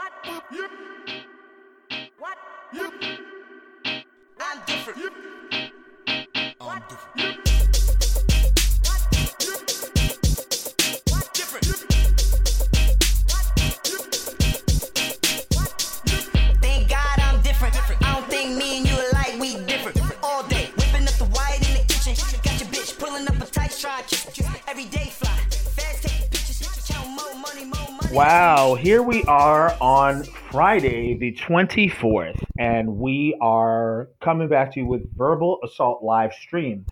What? Yep. What? Yep. I'm different. Yep. I'm different. Wow, here we are on Friday, the 24th, and we are coming back to you with Verbal Assault live stream.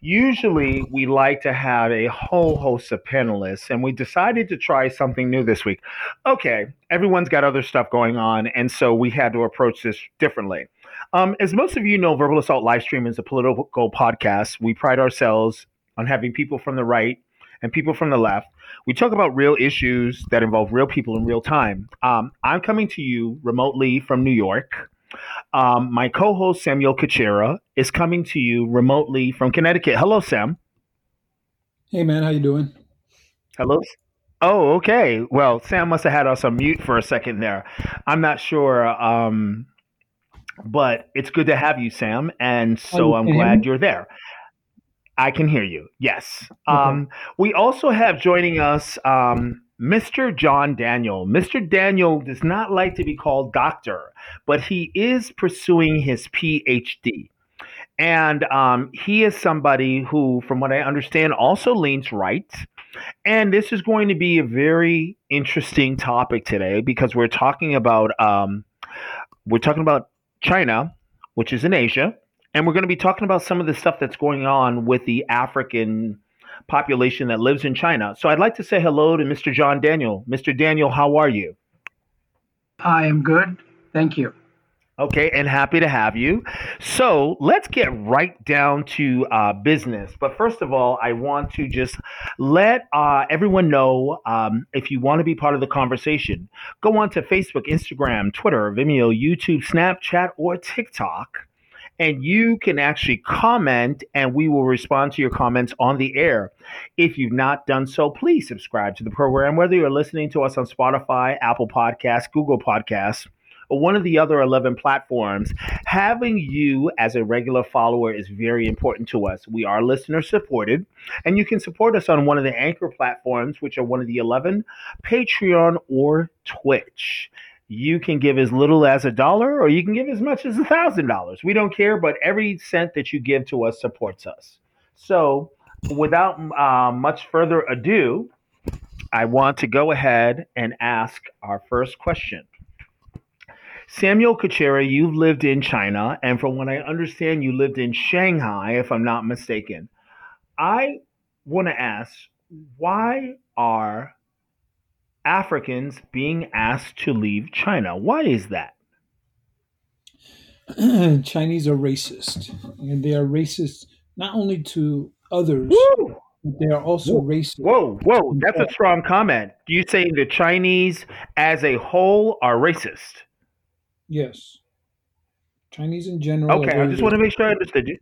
Usually, we like to have a whole host of panelists, and we decided to try something new this week. Okay, everyone's got other stuff going on, and so we had to approach this differently. Um, as most of you know, Verbal Assault live stream is a political podcast. We pride ourselves on having people from the right and people from the left. We talk about real issues that involve real people in real time. Um, I'm coming to you remotely from New York. Um, my co host, Samuel Kachera, is coming to you remotely from Connecticut. Hello, Sam. Hey man, how you doing? Hello. Oh, okay. Well, Sam must have had us on mute for a second there. I'm not sure. Um, but it's good to have you, Sam. And so I'm glad you're there. I can hear you. Yes. Okay. Um, we also have joining us um, Mr. John Daniel. Mr. Daniel does not like to be called doctor, but he is pursuing his PhD. And um, he is somebody who, from what I understand, also leans right. And this is going to be a very interesting topic today because we're talking about um, we're talking about China, which is in Asia, and we're going to be talking about some of the stuff that's going on with the African population that lives in China. So I'd like to say hello to Mr. John Daniel. Mr. Daniel, how are you? I am good. Thank you. Okay, and happy to have you. So let's get right down to uh, business. But first of all, I want to just let uh, everyone know um, if you want to be part of the conversation, go on to Facebook, Instagram, Twitter, Vimeo, YouTube, Snapchat, or TikTok. And you can actually comment, and we will respond to your comments on the air. If you've not done so, please subscribe to the program, whether you're listening to us on Spotify, Apple Podcasts, Google Podcasts, or one of the other 11 platforms, having you as a regular follower is very important to us. We are listener supported, and you can support us on one of the anchor platforms, which are one of the 11 Patreon or Twitch. You can give as little as a dollar, or you can give as much as a thousand dollars. We don't care, but every cent that you give to us supports us. So, without uh, much further ado, I want to go ahead and ask our first question. Samuel Kachera, you've lived in China, and from what I understand, you lived in Shanghai, if I'm not mistaken. I want to ask why are Africans being asked to leave China? Why is that? Chinese are racist, and they are racist not only to others, Woo! but they are also Whoa, racist. whoa, whoa, that's a strong comment. You say the Chinese as a whole are racist? Yes, Chinese in general. Okay, I just want to make sure I understood you.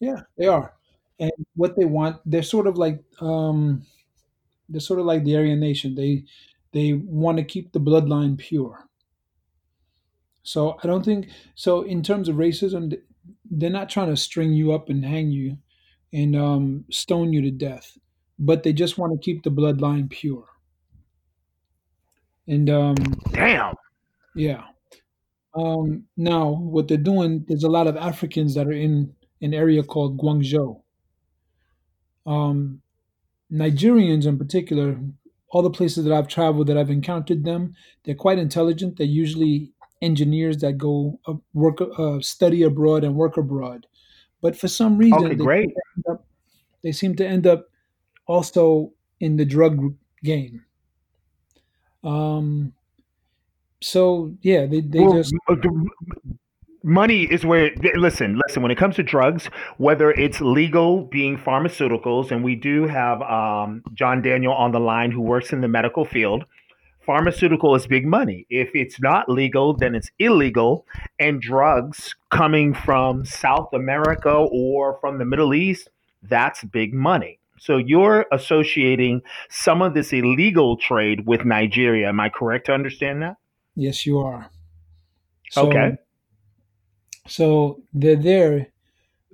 Yeah, they are, and what they want, they're sort of like, um, they're sort of like the Aryan nation. They they want to keep the bloodline pure. So I don't think so. In terms of racism, they're not trying to string you up and hang you and um, stone you to death, but they just want to keep the bloodline pure. And um, Damn. yeah, um, now what they're doing, there's a lot of Africans that are in an area called Guangzhou. Um, Nigerians in particular, all the places that I've traveled that I've encountered them, they're quite intelligent. They're usually engineers that go uh, work, uh, study abroad and work abroad. But for some reason, Okay, they great. end up, they seem to end up also in the drug game. Um, so yeah, they, they Well, just money is where listen listen when it comes to drugs whether it's legal being pharmaceuticals and we do have um, john daniel on the line who works in the medical field pharmaceutical is big money if it's not legal then it's illegal and drugs coming from south america or from the middle east that's big money So you're associating some of this illegal trade with Nigeria. Am I correct to understand that? Yes, you are. Okay. So they're there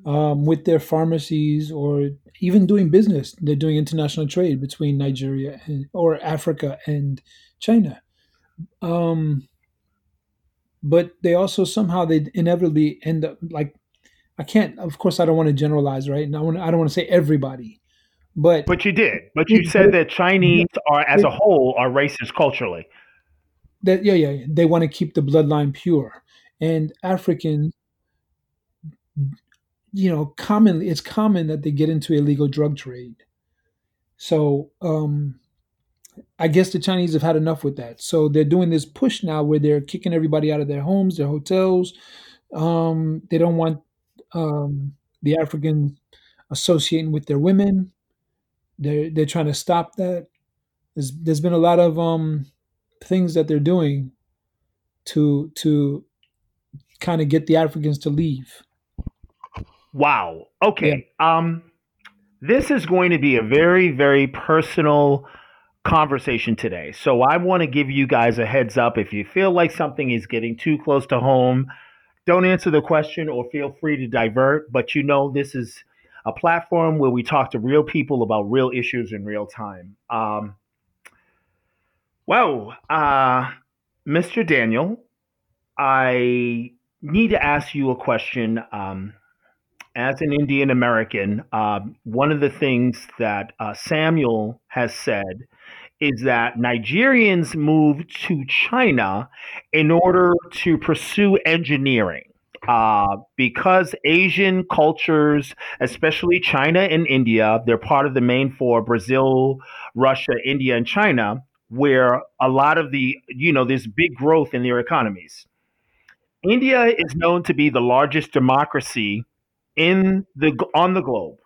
um, with their pharmacies or even doing business. They're doing international trade between Nigeria and, or Africa and China. Um, but they also somehow they inevitably end up like I can't. Of course, I don't want to generalize, right? And I want I don't want to say everybody, but But you did. But you said that Chinese are, as a whole, are racist culturally. that yeah yeah they want to keep the bloodline pure, and Africans, you know, commonly it's common that they get into illegal drug trade. So um, I guess the Chinese have had enough with that. So they're doing this push now where they're kicking everybody out of their homes, their hotels. Um, they don't want um, the Africans associating with their women. They're they're trying to stop that. There's there's been a lot of um, things that they're doing to to kind of get the Africans to leave. Wow. Yeah. Okay. Um, this is going to be a very, very personal conversation today. So I want to give you guys a heads up. If you feel like something is getting too close to home, don't answer the question or feel free to divert. But you know, this is a platform where we talk to real people about real issues in real time. Um, well, uh, Mr. Daniel, I need to ask you a question. Um, as an Indian American, um, one of the things that uh, Samuel has said is that Nigerians moved to China in order to pursue engineering. Uh, because Asian cultures, especially China and India, they're part of the main four Brazil, Russia, India, and China, where a lot of the, you know, there's big growth in their economies. India is known to be the largest democracy in the on the globe.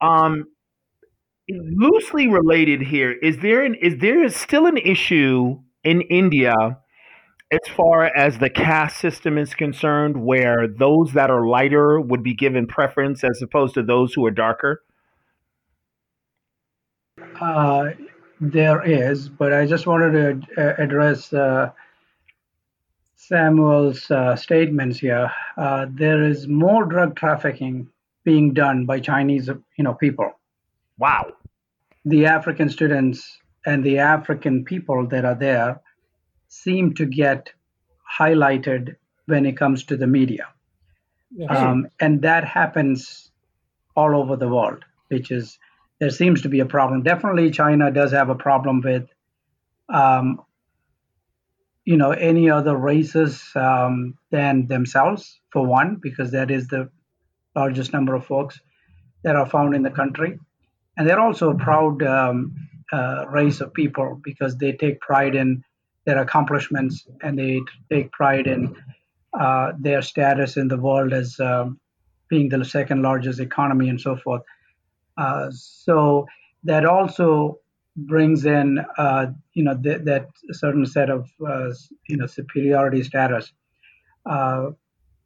Um, loosely related here, is there an is there still an issue in India as far as the caste system is concerned, where those that are lighter would be given preference as opposed to those who are darker? Uh, there is, but I just wanted to uh, address uh, Samuel's uh, statements here. Uh, there is more drug trafficking being done by Chinese, you know, people. Wow. The African students and the African people that are there seem to get highlighted when it comes to the media, Yes. um, and that happens all over the world. Which is there seems to be a problem. Definitely, China does have a problem with um, you know any other races um, than themselves for one because that is the largest number of folks that are found in the country. And they're also a proud um, uh, race of people because they take pride in their accomplishments and they take pride in uh, their status in the world as um, being the second largest economy and so forth. Uh, so that also brings in uh, you know th- that certain set of uh, you know superiority status uh,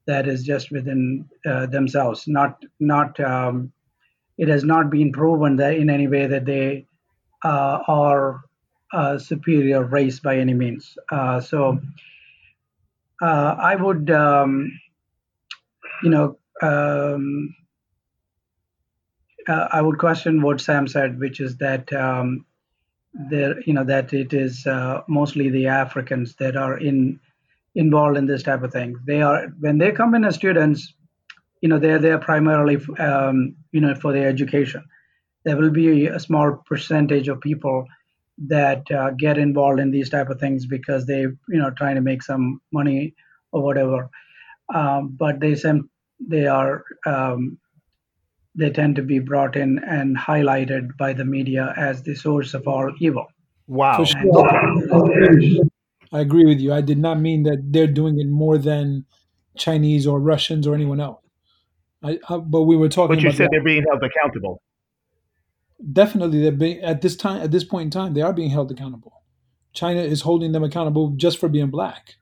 that is just within themselves. Not not um, it has not been proven that in any way that they uh, are a superior race by any means. Uh, so I would um, you know. Um, I would question what Sam said, which is that um, there, you know, that it is uh, mostly the Africans that are in involved in this type of thing. They are when they come in as students, you know, they're there primarily, um, you know, for their education. There will be a small percentage of people that uh, get involved in these type of things because they, you know, trying to make some money or whatever. Um, but they sem- they are um, they tend to be brought in and highlighted by the media as the source of all evil. Wow. For And. I agree. With you. I did not mean that they're doing it more than Chinese or Russians or anyone else. I, I, but we were talking But you about said that. they're being held accountable. Definitely, they're being, at this time, at this point in time, they are being held accountable. China is holding them accountable just for being black.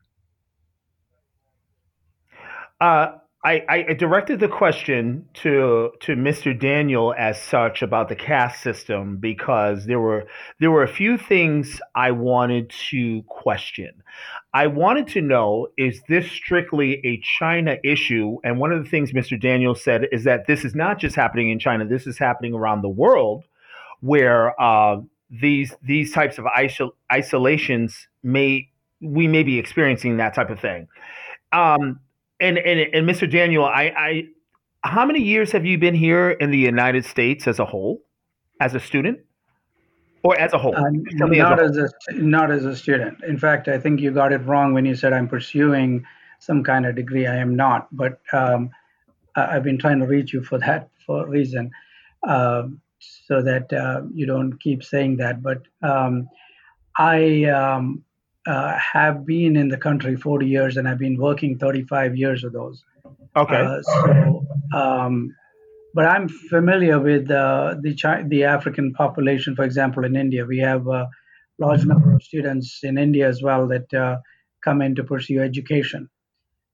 Uh, I, I directed the question to to Mr. Daniel as such about the caste system because there were there were a few things I wanted to question. I wanted to know is this strictly a China issue? And one of the things Mr. Daniel said is that this is not just happening in China. This is happening around the world, where uh, these these types of isol- isolations may we may be experiencing that type of thing. Um, and, and and Mr. Daniel, I, I how many years have you been here in the United States as a whole, as a student, or as a whole? Uh, not as a as a not as a student. In fact, I think you got it wrong when you said I'm pursuing some kind of degree. I am not, but um, I- I've been trying to reach you for that for reason, um, so that uh, you don't keep saying that. But um, I um, uh, have been in the country 40 years, and I've been working 35 years of those. Okay. Uh, so, um, but I'm familiar with uh, the Chi- the African population. For example, in India, we have a large number of students in India as well that uh, come in to pursue education.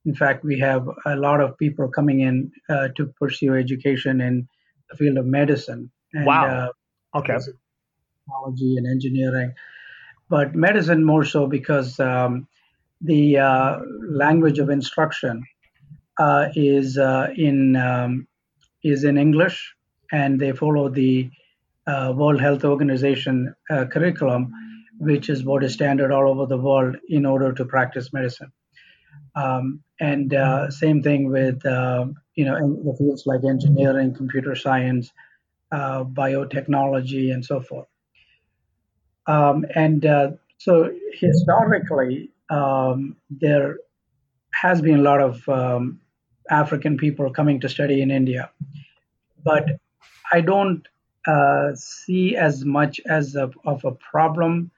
In fact, we have a lot of people coming in uh, to pursue education in the field of medicine and Wow. uh, okay. technology and engineering, but medicine more so because um, the uh, language of instruction uh, is uh, in um, is in English, and they follow the uh, World Health Organization uh, curriculum, which is what is standard all over the world in order to practice medicine. Um, and uh, same thing with you know the fields like engineering, computer science, biotechnology, and so forth. Um, and uh, so historically, um, there has been a lot of um, African people coming to study in India, but I don't uh, see as much as a, of a problem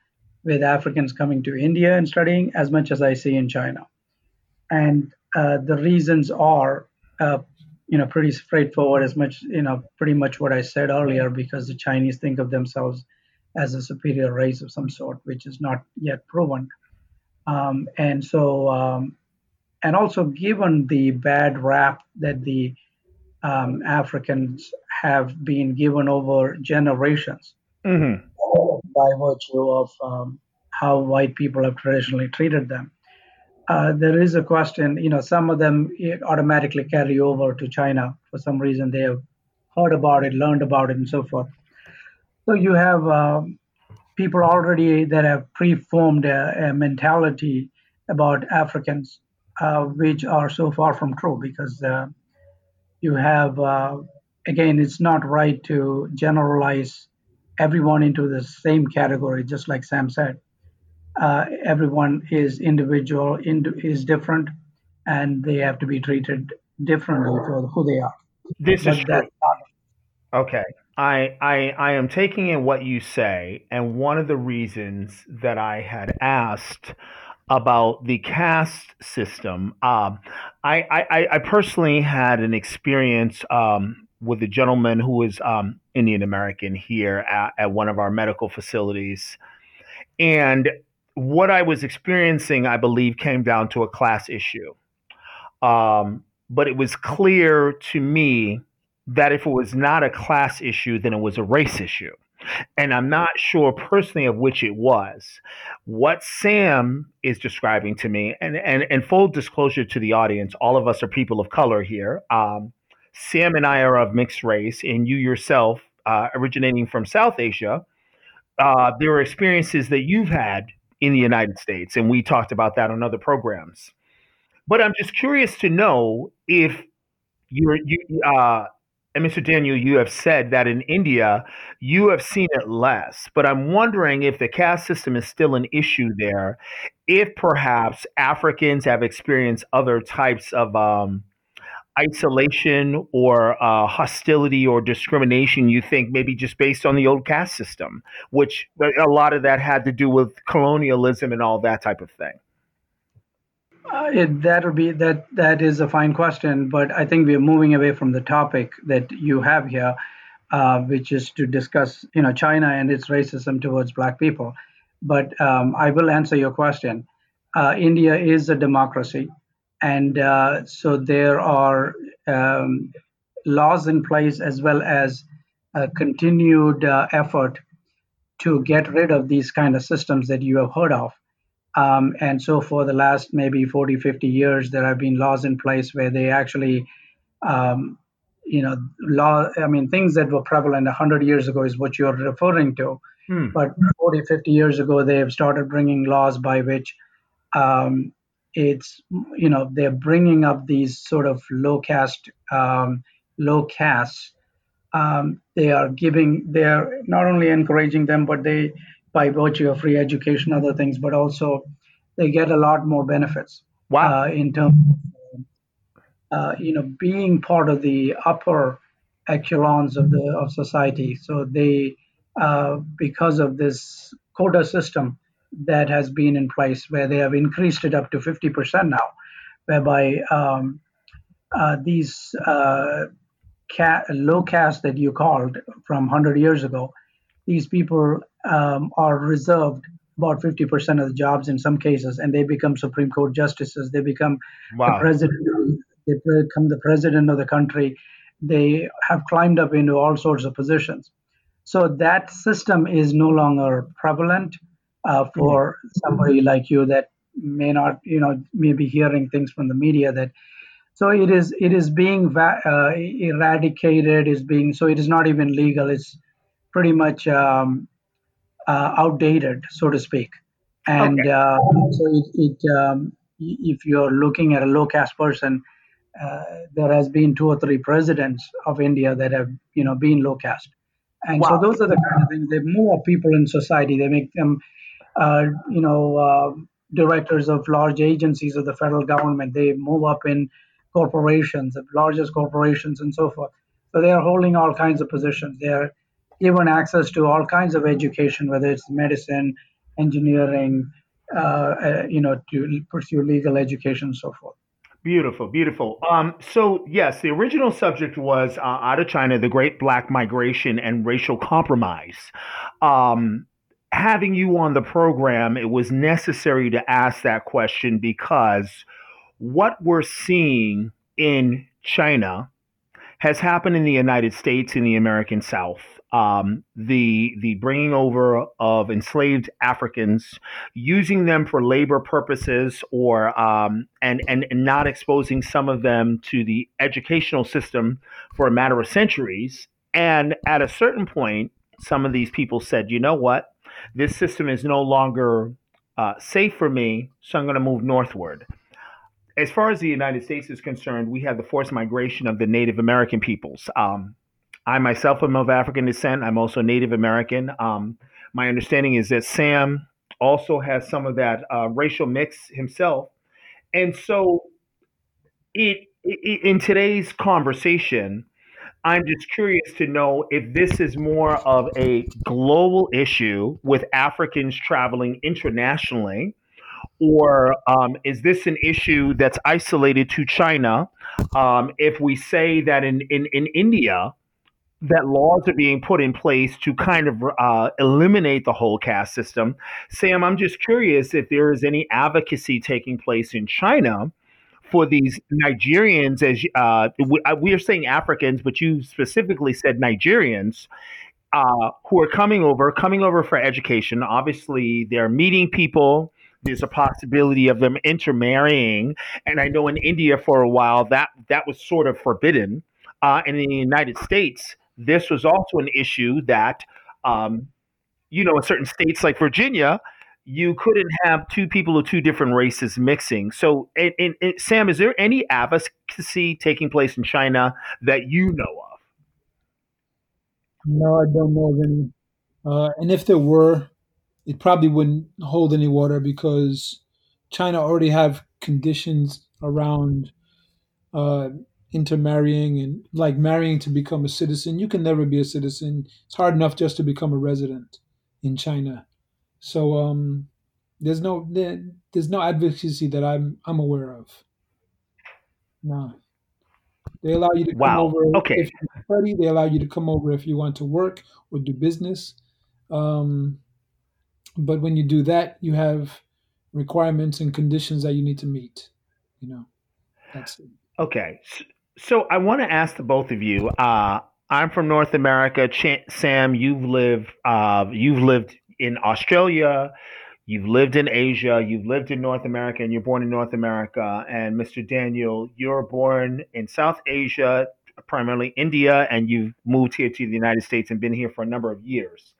with Africans coming to India and studying as much as I see in China. And uh, the reasons are, uh, you know, pretty straightforward. As much, you know, pretty much what I said earlier, because the Chinese think of themselves as a superior race of some sort, which is not yet proven. Um, and so, um, and also given the bad rap that the um, Africans have been given over generations hmm by virtue of um, how white people have traditionally treated them. Uh, there is a question, you know, some of them eh, automatically carry over to China for some reason. They have heard about it, learned about it, and so forth. So you have um, people already that have preformed a, a mentality about Africans, uh, which are so far from true because uh, you have, uh, again, it's not right to generalize everyone into the same category, just like Sam said. Uh, everyone is individual, ind- is different, and they have to be treated differently for who they are. This is true. not Okay. I, I I am taking in what you say, and one of the reasons that I had asked about the caste system, I, I I I personally had an experience um, with a gentleman who was um, Indian American here at, at one of our medical facilities, and what I was experiencing, I believe, came down to a class issue. Um, but it was clear to me that if it was not a class issue, then it was a race issue. And I'm not sure personally of which it was. What Sam is describing to me, and, and, and full disclosure to the audience, all of us are people of color here. Um, Sam and I are of mixed race, and you yourself, uh, originating from South Asia, uh, there are experiences that you've had in the United States, and we talked about that on other programs. But I'm just curious to know if you're you uh and Mr. Daniel, you have said that in India you have seen it less, but I'm wondering if the caste system is still an issue there, if perhaps Africans have experienced other types of um, isolation or uh, hostility or discrimination, you think maybe just based on the old caste system, which a lot of that had to do with colonialism and all that type of thing. Uh, it, that'll be that. That is a fine question, but I think we are moving away from the topic that you have here, uh, which is to discuss, you know, China and its racism towards Black people. But um, I will answer your question. Uh, India is a democracy, and uh, so there are um, laws in place as well as a continued uh, effort to get rid of these kind of systems that you have heard of. Um, and so for the last maybe 40, 50 years, there have been laws in place where they actually, um, you know, law, I mean, things that were prevalent 100 years ago is what you're referring to. Hmm. But 40, 50 years ago, they have started bringing laws by which um, it's, you know, they're bringing up these sort of low caste, um, low castes um, they are giving they're not only encouraging them but they by virtue of free education other things but also they get a lot more benefits Wow. uh, in terms of uh, you know being part of the upper echelons of the of society so they uh, because of this quota system that has been in place where they have increased it up to 50% now whereby um, uh, these uh, ca- low caste that you called from 100 years ago, these people um, are reserved about 50% of the jobs in some cases, and they become Supreme Court justices. They become wow. the president. They become the president of the country. They have climbed up into all sorts of positions. So that system is no longer prevalent uh, for somebody like you that may not, you know, may be hearing things from the media that so it is it is being va- uh, eradicated is being so it is not even legal it's pretty much um, uh, outdated so to speak and Okay. uh, so it, it um, if you're looking at a low caste person uh, there has been two or three presidents of india that have you know been low caste and so those are the kind of things they move up people in society they make them uh, you know, uh, directors of large agencies of the federal government. They move up in corporations, the largest corporations, and so forth. So they are holding all kinds of positions. They are given access to all kinds of education, whether it's medicine, engineering, uh, uh, you know, to pursue legal education, and so forth. Beautiful, beautiful. Um, so yes, the original subject was uh, out of China, the Great Black Migration and racial compromise. Um, having you on the program, it was necessary to ask that question because what we're seeing in China has happened in the United States in the American South. Um, the the bringing over of enslaved Africans, using them for labor purposes, or um, and, and and not exposing some of them to the educational system for a matter of centuries. And at a certain point, some of these people said, "You know what? This system is no longer uh, safe for me, so I'm going to move northward." As far as the United States is concerned, we have the forced migration of the Native American peoples. Um, I myself am of African descent. I'm also Native American. Um, my understanding is that Sam also has some of that uh, racial mix himself. And so, it, it, in today's conversation, I'm just curious to know if this is more of a global issue with Africans traveling internationally or um, is this an issue that's isolated to China? Um, if we say that in, in, in India, that laws are being put in place to kind of uh, eliminate the whole caste system. Sam, I'm just curious if there is any advocacy taking place in China for these Nigerians, as uh, we, uh, we are saying Africans, but you specifically said Nigerians uh, who are coming over, coming over for education. Obviously, they're meeting people. There's a possibility of them intermarrying, and I know in India for a while that that was sort of forbidden. Uh, and in the United States, this was also an issue that, um, you know, in certain states like Virginia, you couldn't have two people of two different races mixing. So, and, and, and Sam, is there any advocacy taking place in China that you know of? No, I don't know of any. Uh, and if there were, it probably wouldn't hold any water because China already have conditions around uh, intermarrying and like marrying to become a citizen. You can never be a citizen. It's hard enough just to become a resident in China. So um, there's no there, there's no advocacy that I'm I'm aware of. No, they allow you to come over Okay. if you study. They allow you to come over if you want to work or do business. Um, but when you do that, you have requirements and conditions that you need to meet. You know. That's it. Okay. So I want to ask the both of you. Uh, I'm from North America. Ch- Sam, you've lived uh, you've lived in Australia. You've lived in Asia. You've lived in North America, and you're born in North America. And Mr. Daniel, you're born in South Asia, primarily India, and you've moved here to the United States and been here for a number of years.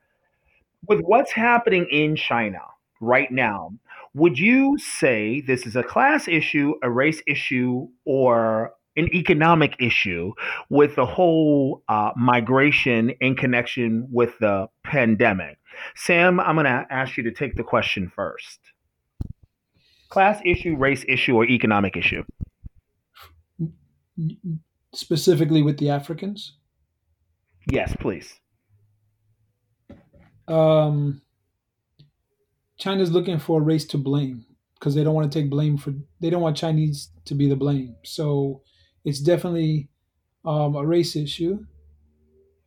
With what's happening in China right now, would you say this is a class issue, a race issue, or an economic issue with the whole uh, migration in connection with the pandemic? Sam, I'm going to ask you to take the question first. Class issue, race issue, or economic issue? Specifically with the Africans, Yes, please. Um, China's looking for a race to blame because they don't want to take blame for. They don't want Chinese to be the blame. So it's definitely um, a race issue.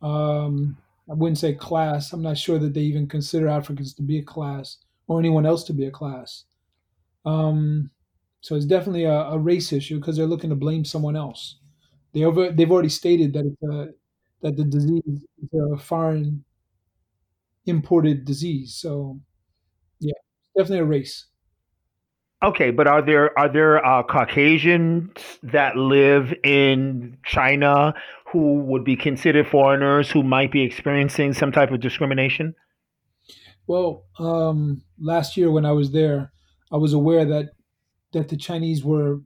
Um, I wouldn't say class. I'm not sure that they even consider Africans to be a class or anyone else to be a class. Um, so it's definitely a, a race issue because they're looking to blame someone else. They over, they've already stated that it's a, that the disease is a foreign imported disease. So yeah, definitely a race. Okay, but are there are there uh, Caucasians that live in China who would be considered foreigners who might be experiencing some type of discrimination? Well, um, last year when I was there, I was aware that that the Chinese were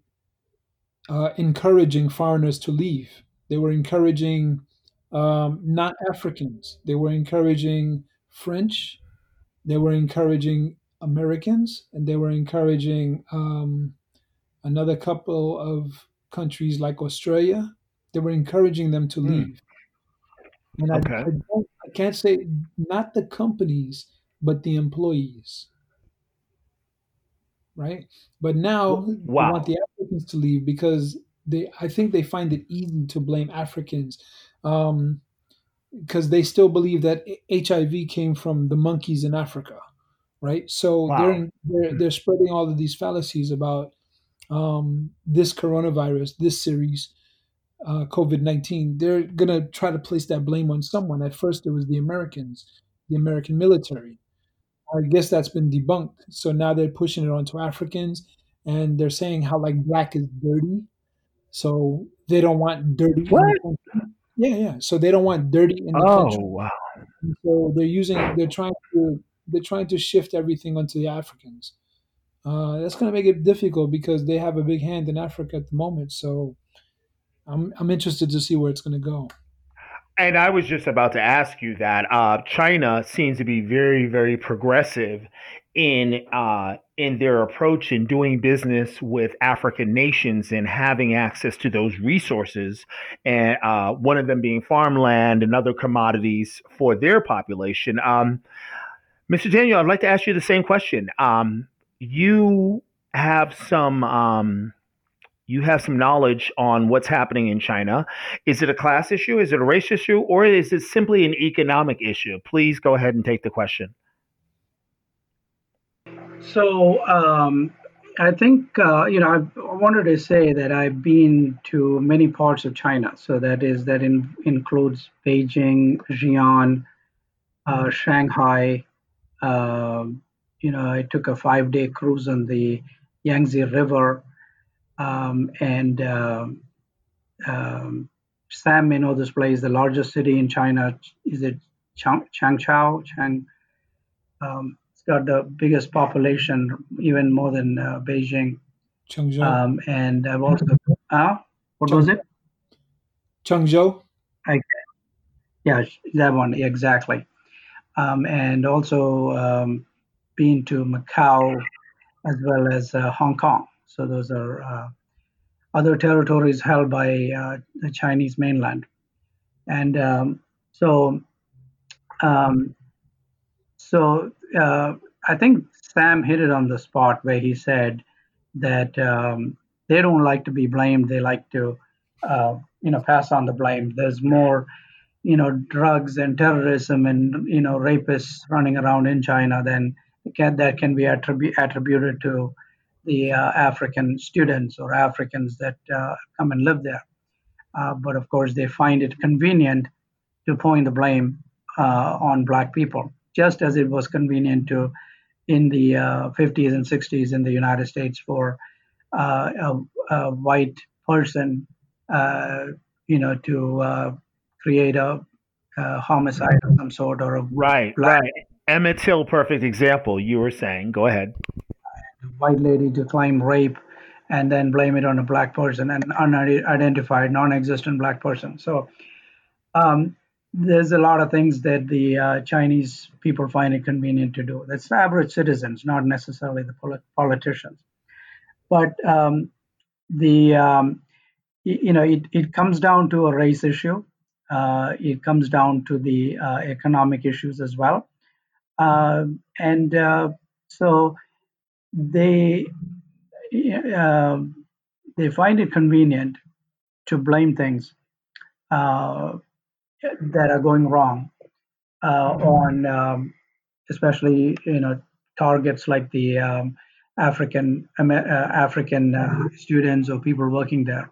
uh, encouraging foreigners to leave. They were encouraging um, not Africans. They were encouraging French. They were encouraging Americans, and they were encouraging um, another couple of countries like Australia. They were encouraging them to Hmm. leave. And I, Okay. I, don't, I can't say not the companies, but the employees, right? But now they want the Africans to leave because they, I think they find it easy to blame Africans um, because they still believe that HIV came from the monkeys in Africa, right? So Wow. they're they're, they're spreading all of these fallacies about um, this coronavirus, this series, uh, COVID 19, they're going to try to place that blame on someone. At first, it was the Americans, the American military. I guess that's been debunked. So now they're pushing it onto Africans and they're saying how like black is dirty. So they don't want dirty What? Yeah, yeah. So they don't want dirty in the Oh, country. wow. And so they're using, they're trying to, they're trying to shift everything onto the Africans. Uh, that's going to make it difficult because they have a big hand in Africa at the moment. So I'm I'm interested to see where it's going to go. And I was just about to ask you that. Uh, China seems to be very, very progressive in uh, in their approach in doing business with African nations and having access to those resources, and uh, one of them being farmland and other commodities for their population. Um, Mr. Daniel, I'd like to ask you the same question. Um, you have some. Um, you have some knowledge on what's happening in China. Is it a class issue? Is it a race issue? Or is it simply an economic issue? Please go ahead and take the question. So um, I think uh, you know I I wanted to say that I've been to many parts of China. So that is that in, includes Beijing, Xi'an, uh, Shanghai. Um, you know, I took a five-day cruise on the Yangtze River, um, and um um, Sam may know this place. The largest city in China is it Chang? Chang. Um, it's got the biggest population, even more than uh, Beijing. Chengzhou, Um, and I've also, uh, what was it? Chengzhou. I, yeah, that one exactly. Um, and also um, been to Macau as well as uh, Hong Kong. So those are uh, other territories held by uh, the Chinese mainland. And um, so, um, so uh, I think Sam hit it on the spot where he said that um, they don't like to be blamed; they like to, uh, you know, pass on the blame. There's more, you know, drugs and terrorism and you know rapists running around in China than can, that can be attribu- attributed to the uh, African students or Africans that uh, come and live there. Uh, but of course, they find it convenient to point the blame uh, on black people, just as it was convenient to in the uh, 50s and 60s in the United States for uh, a, a, white person, uh, you know, to create a, a, homicide of some sort or a right, black, right. Emmett Till, perfect example. You were saying, go ahead. White lady to claim rape and then blame it on a black person, an unidentified, non-existent black person. So um, there's a lot of things that the uh, Chinese people find it convenient to do. That's average citizens, not necessarily the polit- politicians. But um, the um, you know it, it comes down to a race issue. Uh, it comes down to the uh, economic issues as well. Um, and uh, so they uh, they find it convenient to blame things uh, that are going wrong uh, on um, especially you know targets like the um, African uh, African uh, students or people working there.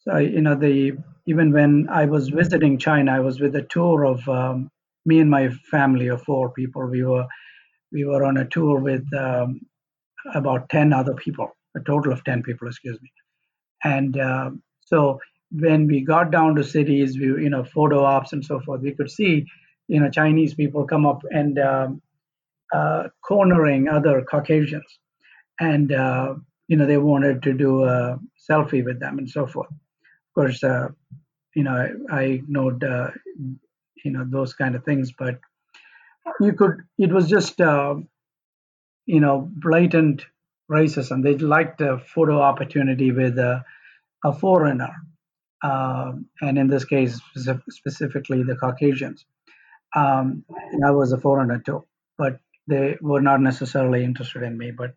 So you know the even when I was visiting China, I was with a tour of um, me and my family of four people. We were we were on a tour with um, about ten other people, a total of ten people, excuse me. And uh, so when we got down to cities, we you know photo ops and so forth, we could see you know Chinese people come up and um, uh, cornering other Caucasians, and uh, you know they wanted to do a selfie with them and so forth. Of course, uh, you know I, I ignored uh, you know those kind of things but you could it was just uh, you know blatant racism. They liked a photo opportunity with a, a foreigner uh, and in this case specifically the caucasians um, i was a foreigner too but they were not necessarily interested in me but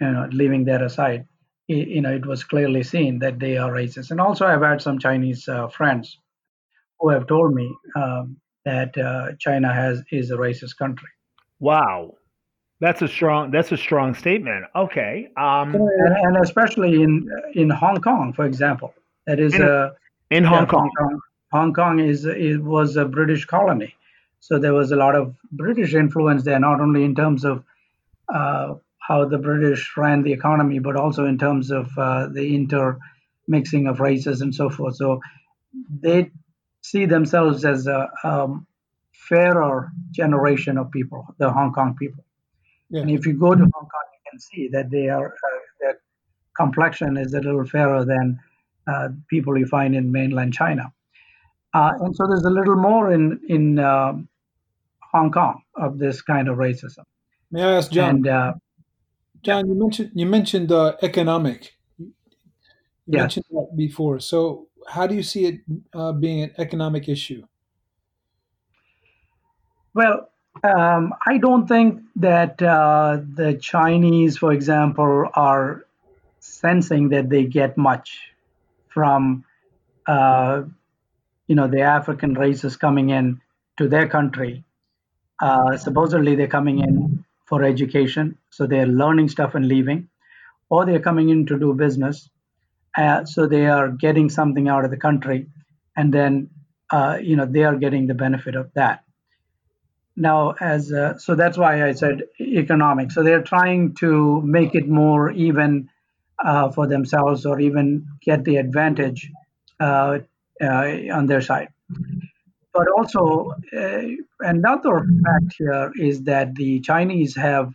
you know leaving that aside it, you know it was clearly seen that they are racist and also i've had some chinese uh, friends who have told me um, that uh, China has is a racist country. Wow, that's a strong that's a strong statement. Okay, um, and, and, especially in in Hong Kong, for example, that is in, uh, in Hong, yeah, Kong. Hong Kong. Hong Kong is it was a British colony, so there was a lot of British influence there, not only in terms of uh, how the British ran the economy, but also in terms of uh, the intermixing of races and so forth. So they see themselves as a um, fairer generation of people, the Hong Kong people. Yeah. And if you go to Hong Kong, you can see that they are uh, their complexion is a little fairer than uh, people you find in mainland China. Uh, and so there's a little more in in um, Hong Kong of this kind of racism. May I ask John? And, uh, John, you mentioned you mentioned uh, economic. You yes. mentioned that before. So how do you see it uh, being an economic issue? Well, um, I don't think that uh, the Chinese, for example, are sensing that they get much from, uh, you know, the African races coming in to their country. Uh, supposedly, they're coming in for education, so they're learning stuff and leaving, or they're coming in to do business uh, so they are getting something out of the country, and then uh, you know they are getting the benefit of that. Now, as uh, so that's why I said economic. So they're trying to make it more even uh, for themselves, or even get the advantage uh, uh, on their side. But also, another fact here is that the Chinese have,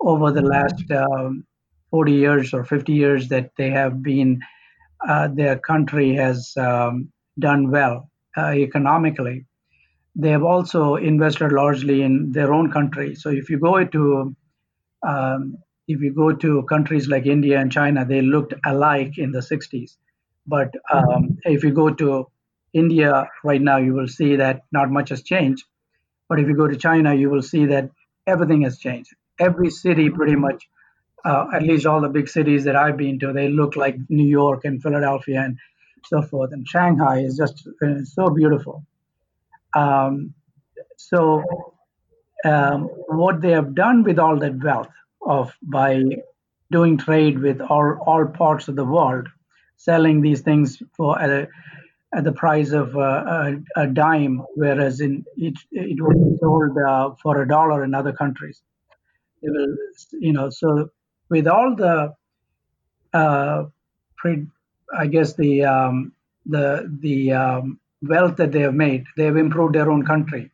over the last um, 40 years or 50 years that they have been, uh, their country has um, done well uh, economically. They have also invested largely in their own country. So if you go to um, if you go to countries like India and China, they looked alike in the 60s. But um, if you go to India right now, you will see that not much has changed. But if you go to China, you will see that everything has changed. Every city pretty much uh, at least all the big cities that I've been to, they look like New York and Philadelphia and so forth. And Shanghai is just uh, so beautiful. Um, so, um, what they have done with all that wealth of by doing trade with all, all parts of the world, selling these things for at, at the price of uh, a, a dime, whereas in it, it be sold uh, for a dollar in other countries. They will, you know, so with all the, uh, pre, I guess the um, the the um, wealth that they have made, they have improved their own country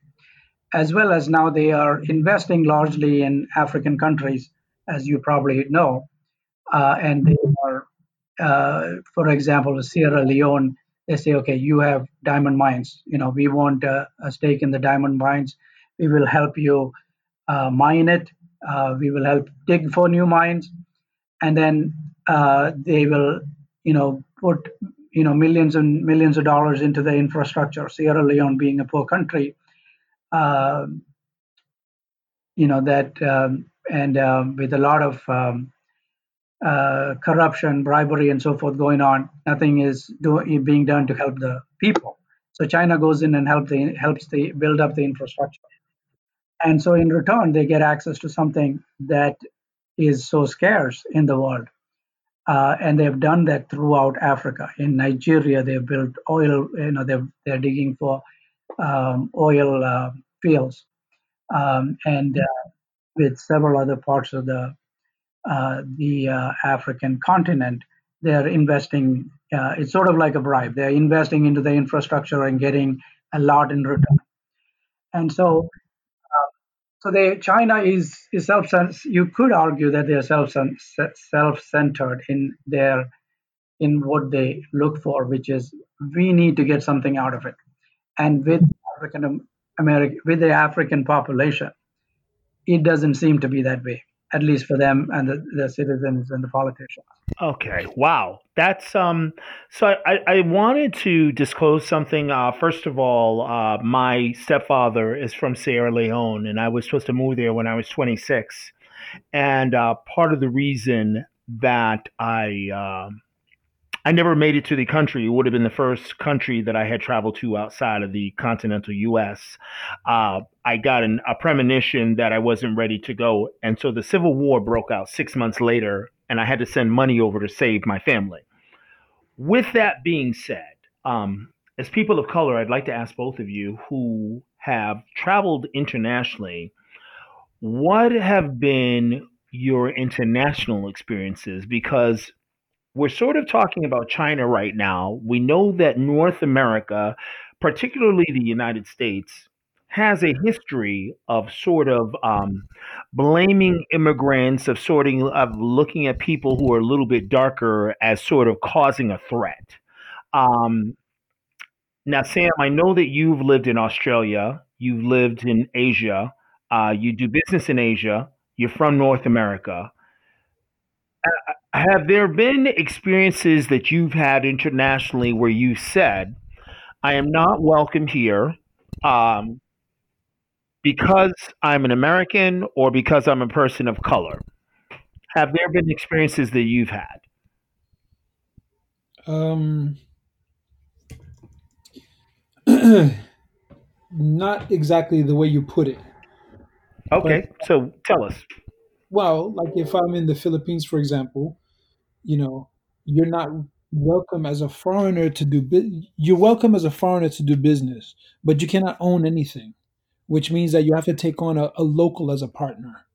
as well as now they are investing largely in African countries, as you probably know. Uh, and they are, uh, for example, Sierra Leone, they say, okay, you have diamond mines. You know, we want a, a stake in the diamond mines. We will help you uh, mine it. Uh, we will help dig for new mines. And then uh, they will, you know, put, you know, millions and millions of dollars into the infrastructure. Sierra Leone being a poor country, you know that um, and um, with a lot of um, uh, corruption, bribery, and so forth going on, nothing is do, being done to help the people. So China goes in and help the, helps the build up the infrastructure, and so in return they get access to something that is so scarce in the world. Uh, and they've done that throughout Africa. In Nigeria, they've built oil. You know, they're they're digging for um, oil uh, fields, um, and uh, with several other parts of the uh, the uh, African continent, they're investing. Uh, it's sort of like a bribe. They're investing into the infrastructure and getting a lot in return. And so, uh, so they China is is self. You could argue that they are self self centered in their in what they look for, which is we need to get something out of it. And with African American, with the African population, it doesn't seem to be that way, at least for them and the, the citizens and the politicians. Okay. Wow. That's um. So I I wanted to disclose something. Uh, first of all, uh, my stepfather is from Sierra Leone, and I was supposed to move there when I was 26. And uh, part of the reason that I um I never made it to the country. It would have been the first country that I had traveled to outside of the continental U.S. Uh, I got an, a premonition that I wasn't ready to go. And so the Civil War broke out six months later, and I had to send money over to save my family. With that being said, um, as people of color, I'd like to ask both of you who have traveled internationally, what have been your international experiences? Because we're sort of talking about China right now. We know that North America, particularly the United States, has a history of sort of um, blaming immigrants, of sorting of looking at people who are a little bit darker as sort of causing a threat. Um, now, Sam, I know that you've lived in Australia, you've lived in Asia, uh, you do business in Asia, you're from North America. Uh, have there been experiences that you've had internationally where you said, I am not welcome here um, because I'm an American or because I'm a person of color? Have there been experiences that you've had? Um, not exactly the way you put it, but Okay, so tell us. well, like if I'm in the Philippines, for example, you know, you're not welcome as a foreigner to do bu- you're welcome as a foreigner to do business, but you cannot own anything, which means that you have to take on a, a local as a partner.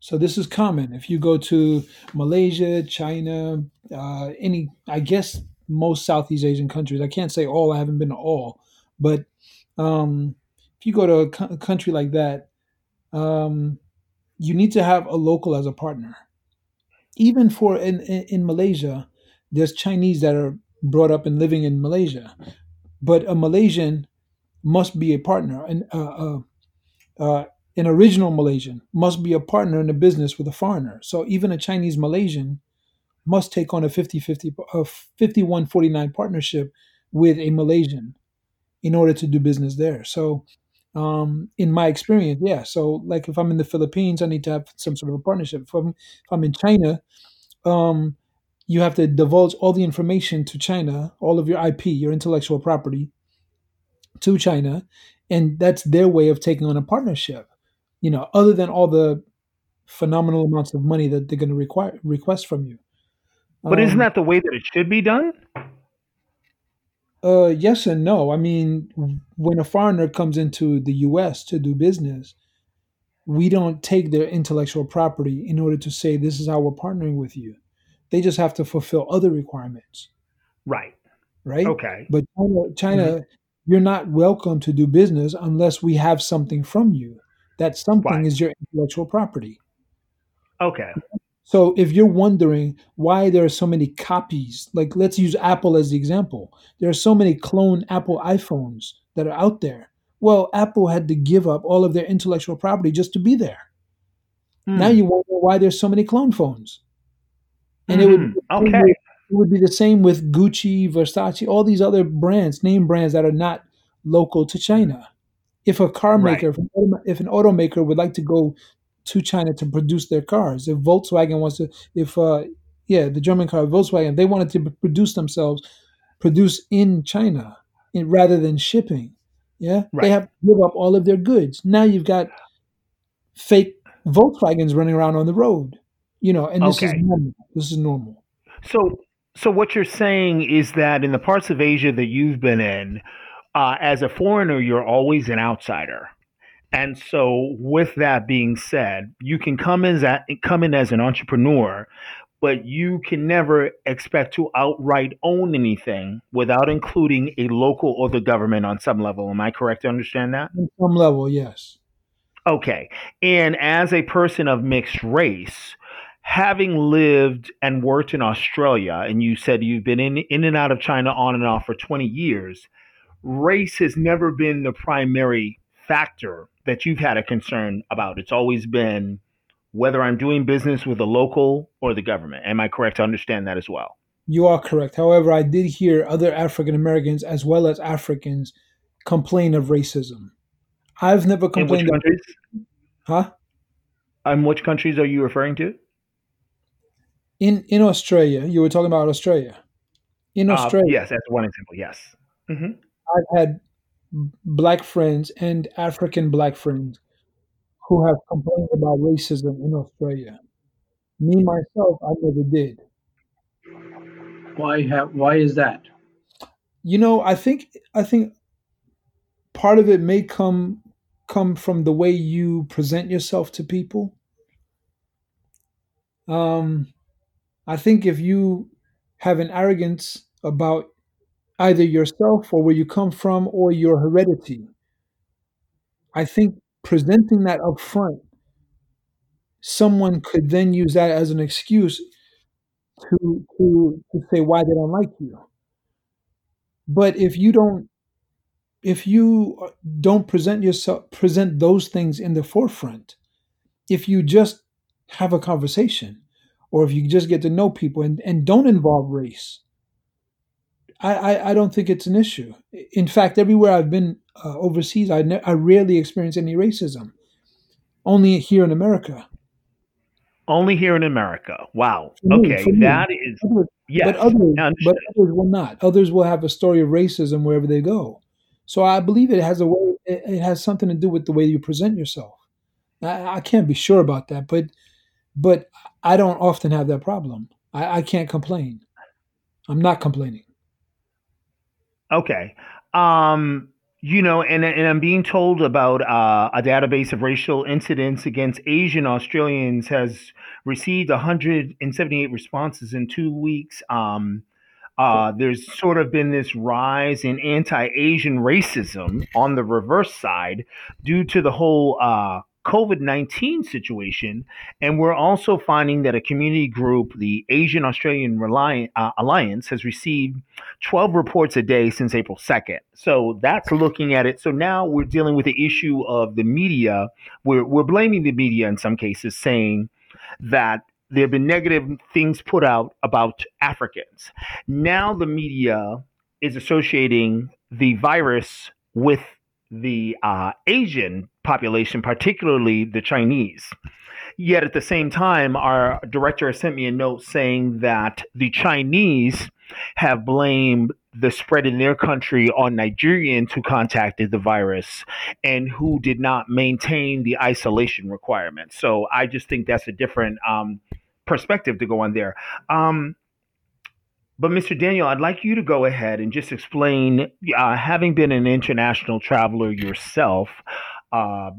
So this is common. If you go to Malaysia, China, uh, any, I guess most Southeast Asian countries. I can't say all. I haven't been to all, but um, if you go to a, co- a country like that, um, you need to have a local as a partner. Even for in, in Malaysia, there's Chinese that are brought up and living in Malaysia, but a Malaysian must be a partner, and uh, uh, uh, an original Malaysian must be a partner in a business with a foreigner. So even a Chinese Malaysian must take on a fifty-fifty, a 5149 partnership with a Malaysian in order to do business there. So um, in my experience, yeah. So like if I'm in the Philippines, I need to have some sort of a partnership. If I'm, if I'm in China, um, you have to divulge all the information to China, all of your IP, your intellectual property to China, and that's their way of taking on a partnership. You know, other than all the phenomenal amounts of money that they're going to require request from you. But isn't Um, that the way that it should be done? Uh, yes and no. I mean, when a foreigner comes into the U.S. to do business, we don't take their intellectual property in order to say this is how we're partnering with you. They just have to fulfill other requirements, Right. right? Okay. But China, China, you're not welcome to do business unless we have something from you. That something Right. is your intellectual property. Okay. So if you're wondering why there are so many copies, like let's use Apple as the example. There are so many clone Apple iPhones that are out there. Well, Apple had to give up all of their intellectual property just to be there. Now Mm. you wonder why there's so many clone phones. And it would be hmm the same Okay. with, it would be the same with Gucci, Versace, all these other brands, name brands that are not local to China. If a car maker, automa- if an automaker would like to go to China to produce their cars, if Volkswagen wants to, if uh, yeah, the German car Volkswagen, they wanted to produce themselves, produce in China, in, rather than shipping. Yeah, they have to give up all of their goods. Now you've got fake Volkswagens running around on the road. You know, and this is normal. This is normal. So, so what you're saying is that in the parts of Asia that you've been in, uh, as a foreigner, you're always an outsider. And so, with that being said, you can come in as a, come in as an entrepreneur, but you can never expect to outright own anything without including a local or the government on some level. Am I correct to understand that? On some level, yes. Okay. And as a person of mixed race, having lived and worked in Australia, and you said you've been in, in and out of China on and off for 20 years, race has never been the primary factor that you've had a concern about. It's always been whether I'm doing business with a local or the government. Am I correct to understand that as well? You are correct. However, I did hear other African Americans as well as Africans complain of racism. I've never In which complained of, countries? huh? Um, which countries are you referring to? In in Australia, you were talking about Australia. In Uh, Australia, yes, that's one example. Yes. hmm I've had black friends and African black friends who have complained about racism in Australia. Me myself, I never did. Why have? Why is that? You know, I think I think part of it may come come from the way you present yourself to people. Um, I think if you have an arrogance about either yourself or where you come from or your heredity, I think presenting that up front, someone could then use that as an excuse to to to say why they don't like you. But if you don't if you uh, don't present yourself present those things in the forefront, if you just have a conversation or if you just get to know people and, and don't involve race, I, I, I don't think it's an issue. In fact, everywhere I've been uh, overseas, I, ne- I rarely experience any racism. Only here in America. Only here in America. Wow. Me, Okay, that is Others, yes. but others, but others will not. Others will have a story of racism wherever they go. So I believe it has a way. It, it has something to do with the way you present yourself. I, I can't be sure about that, but but I don't often have that problem. I, I can't complain. I'm not complaining. Okay. Um, you know, and and I'm being told about uh, a database of racial incidents against Asian Australians has received 178 responses in two weeks. Um, uh, there's sort of been this rise in anti-Asian racism on the reverse side due to the whole uh, COVID 19 situation. And we're also finding that a community group, the Asian Australian uh, Alliance, has received 12 reports a day since April 2nd. So that's looking at it. So now we're dealing with the issue of the media. We're, we're blaming the media in some cases, saying that there have been negative things put out about Africans. Now the media is associating the virus with the uh, Asian population, particularly the Chinese. Yet at the same time, our director sent me a note saying that the Chinese have blamed the spread in their country on Nigerians who contacted the virus and who did not maintain the isolation requirements. So I just think that's a different um, perspective to go on there. Um, but Mr. Daniel, I'd like you to go ahead and just explain, uh, having been an international traveler yourself, uh,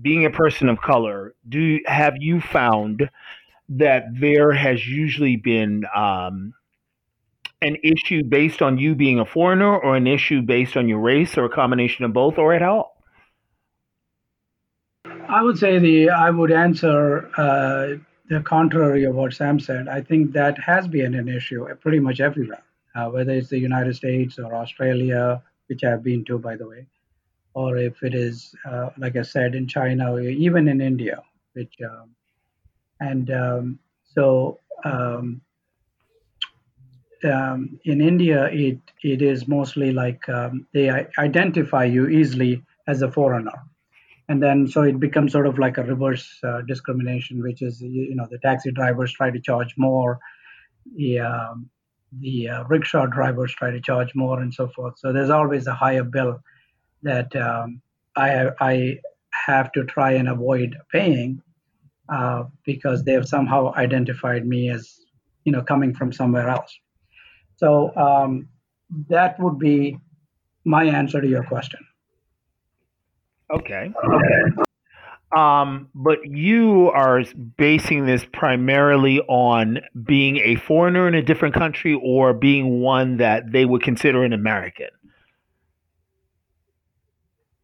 being a person of color, do have you found that there has usually been um, an issue based on you being a foreigner, or an issue based on your race, or a combination of both, or at all? I would say the I would answer uh, the contrary of what Sam said. I think that has been an issue pretty much everywhere, uh, whether it's the United States or Australia, which I've been to, by the way, or if it is, uh, like I said, in China, or even in India, which, um, and um, so um, um in India, it it is mostly like um, they identify you easily as a foreigner and then so it becomes sort of like a reverse uh, discrimination which is you know the taxi drivers try to charge more the um, the uh, rickshaw drivers try to charge more and so forth. So there's always a higher bill that um, I, I have to try and avoid paying uh, because they have somehow identified me as you know coming from somewhere else. So um, that would be my answer to your question Okay. Okay. Um, but you are basing this primarily on being a foreigner in a different country or being one that they would consider an American.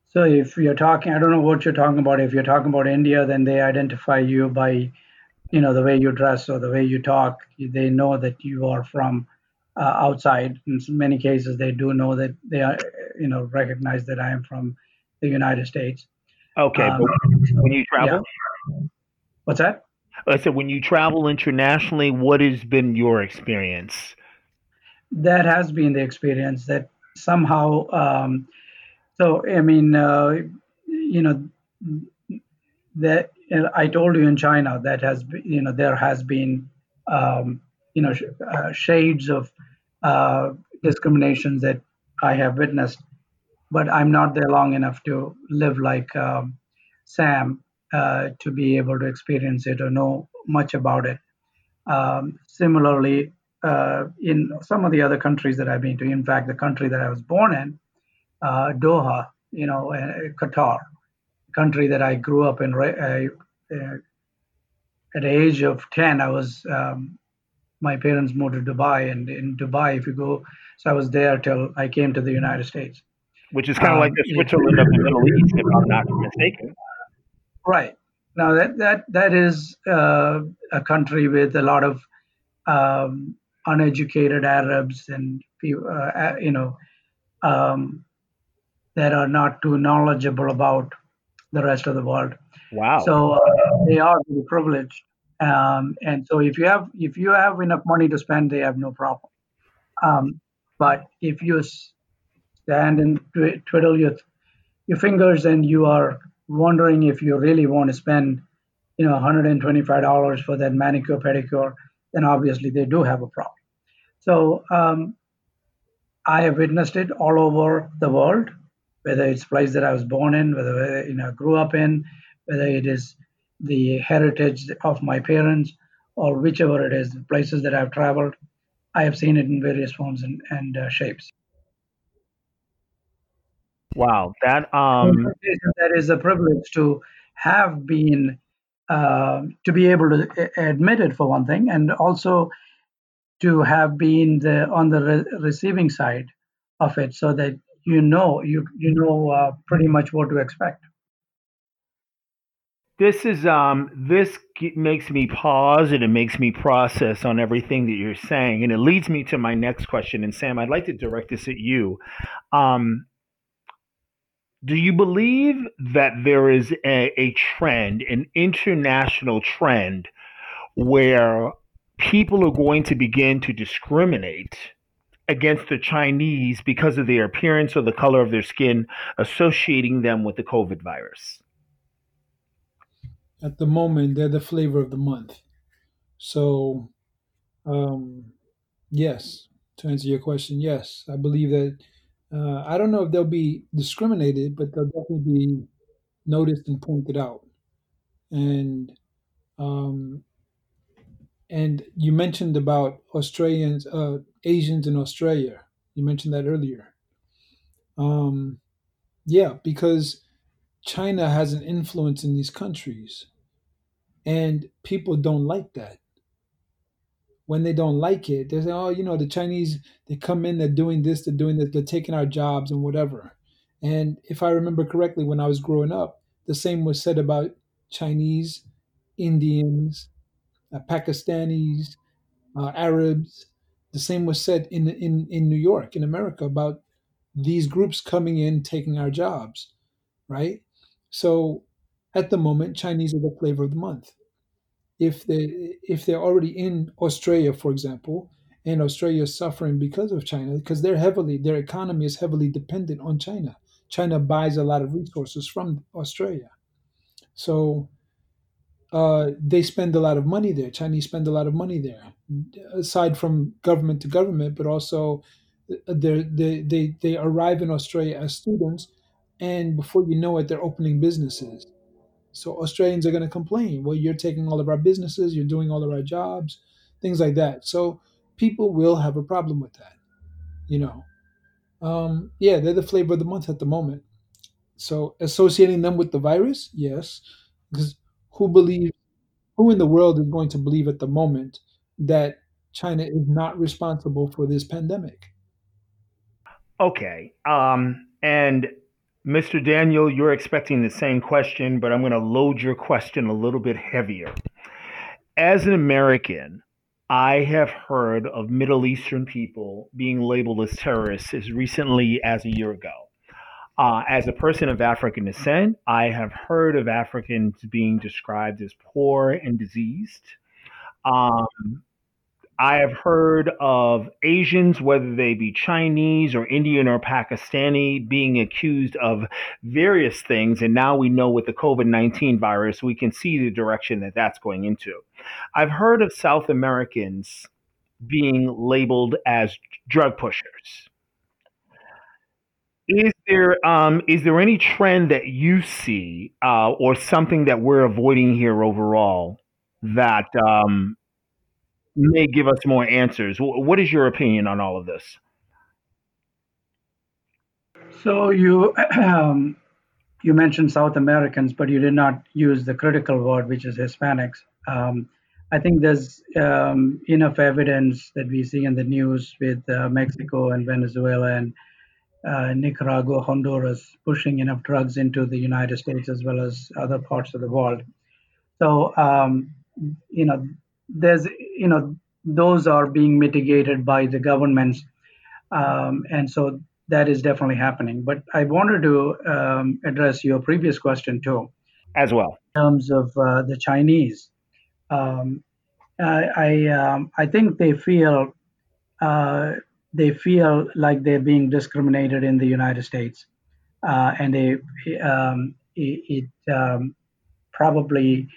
So if you're talking, I don't know what you're talking about. If you're talking about India, then they identify you by, you know, the way you dress or the way you talk. They know that you are from uh, outside. In many cases, they do know that they are, you know, recognize that I am from the United States. Okay, um, when you travel, yeah. what's that? I said when you travel internationally, what has been your experience? That has been the experience that somehow. Um, so I mean, uh, you know, that I told you in China that has been, you know there has been um, you know uh, shades of uh, discriminations that I have witnessed but I'm not there long enough to live like um, Sam uh, to be able to experience it or know much about it. Um, similarly, uh, in some of the other countries that I've been to, in fact, the country that I was born in, uh, Doha, you know, uh, Qatar, country that I grew up in. Uh, at the age of 10, I was, um, my parents moved to Dubai, and in Dubai, if you go, so I was there till I came to the United States which is kind of um, like the Switzerland of the Middle East, if I'm not mistaken. Right. Now that that that is uh, a country with a lot of um, uneducated Arabs and uh, you know um, that are not too knowledgeable about the rest of the world. Wow. So uh, they are very privileged, um, and so if you have if you have enough money to spend, they have no problem. Um, but if you stand and twiddle your your fingers and you are wondering if you really want to spend you know $125 for that manicure pedicure then obviously they do have a problem. So um, i have witnessed it all over the world whether it's place that i was born in whether you know grew up in whether it is the heritage of my parents or whichever it is the places that i've traveled i have seen it in various forms and, and uh, shapes Wow, that um that is a privilege to have been uh, to be able to admit it for one thing, and also to have been the on the re- receiving side of it, so that you know you you know uh, pretty much what to expect. This is um this makes me pause and it makes me process on everything that you're saying, and it leads me to my next question. And Sam, I'd like to direct this at you. Um, do you believe that there is a, a trend, an international trend, where people are going to begin to discriminate against the Chinese because of their appearance or the color of their skin, associating them with the COVID virus? At the moment, they're the flavor of the month. So, um, yes, To answer your question, yes, I believe that. Uh, I don't know if they'll be discriminated, but they'll definitely be noticed and pointed out. And um, and you mentioned about Australians, uh, Asians in Australia. You mentioned that earlier. Um, yeah, because China has an influence in these countries, and people don't like that. When they don't like it, they say, "Oh, you know, the Chinese they come in, they're doing this, they're doing this, they're taking our jobs and whatever." And if I remember correctly, when I was growing up, the same was said about Chinese, Indians, uh, Pakistanis, uh, Arabs. The same was said in, in, in New York, in America, about these groups coming in, taking our jobs, right? So at the moment, Chinese are the flavor of the month. If they if they're already in Australia, for example, and Australia is suffering because of China, because they're heavily their economy is heavily dependent on China. China buys a lot of resources from Australia, so uh, they spend a lot of money there. Chinese spend a lot of money there, aside from government to government, but also uh, they they they they arrive in Australia as students, and before you know it, they're opening businesses. So Australians are going to complain. Well, you're taking all of our businesses, you're doing all of our jobs, things like that. So people will have a problem with that. You know, um, yeah, they're the flavor of the month at the moment. So associating them with the virus, yes, because who believes who in the world is going to believe at the moment that China is not responsible for this pandemic? Okay. Um, and Mr. Daniel, you're expecting the same question, but I'm going to load your question a little bit heavier. As an American, I have heard of Middle Eastern people being labeled as terrorists as recently as a year ago. Uh, as a person of African descent, I have heard of Africans being described as poor and diseased. Um, I have heard of Asians, whether they be Chinese or Indian or Pakistani, being accused of various things. And now we know with the COVID 19 virus, we can see the direction that that's going into. I've heard of South Americans being labeled as drug pushers. Is there um, is there any trend that you see uh, or something that we're avoiding here overall that um, may give us more answers? What is your opinion on all of this? So you um, you mentioned South Americans, but you did not use the critical word, which is Hispanics. Um, I think there's um, enough evidence that we see in the news with uh, Mexico and Venezuela and uh, Nicaragua, Honduras pushing enough drugs into the United States as well as other parts of the world. So um, you know, there's you know those are being mitigated by the governments, um, and so that is definitely happening. But I wanted to um, address your previous question too, As well. in terms of uh, the Chinese. Um, I I, um, I think they feel uh, they feel like they're being discriminated in the United States, uh, and they um, it, it um, probably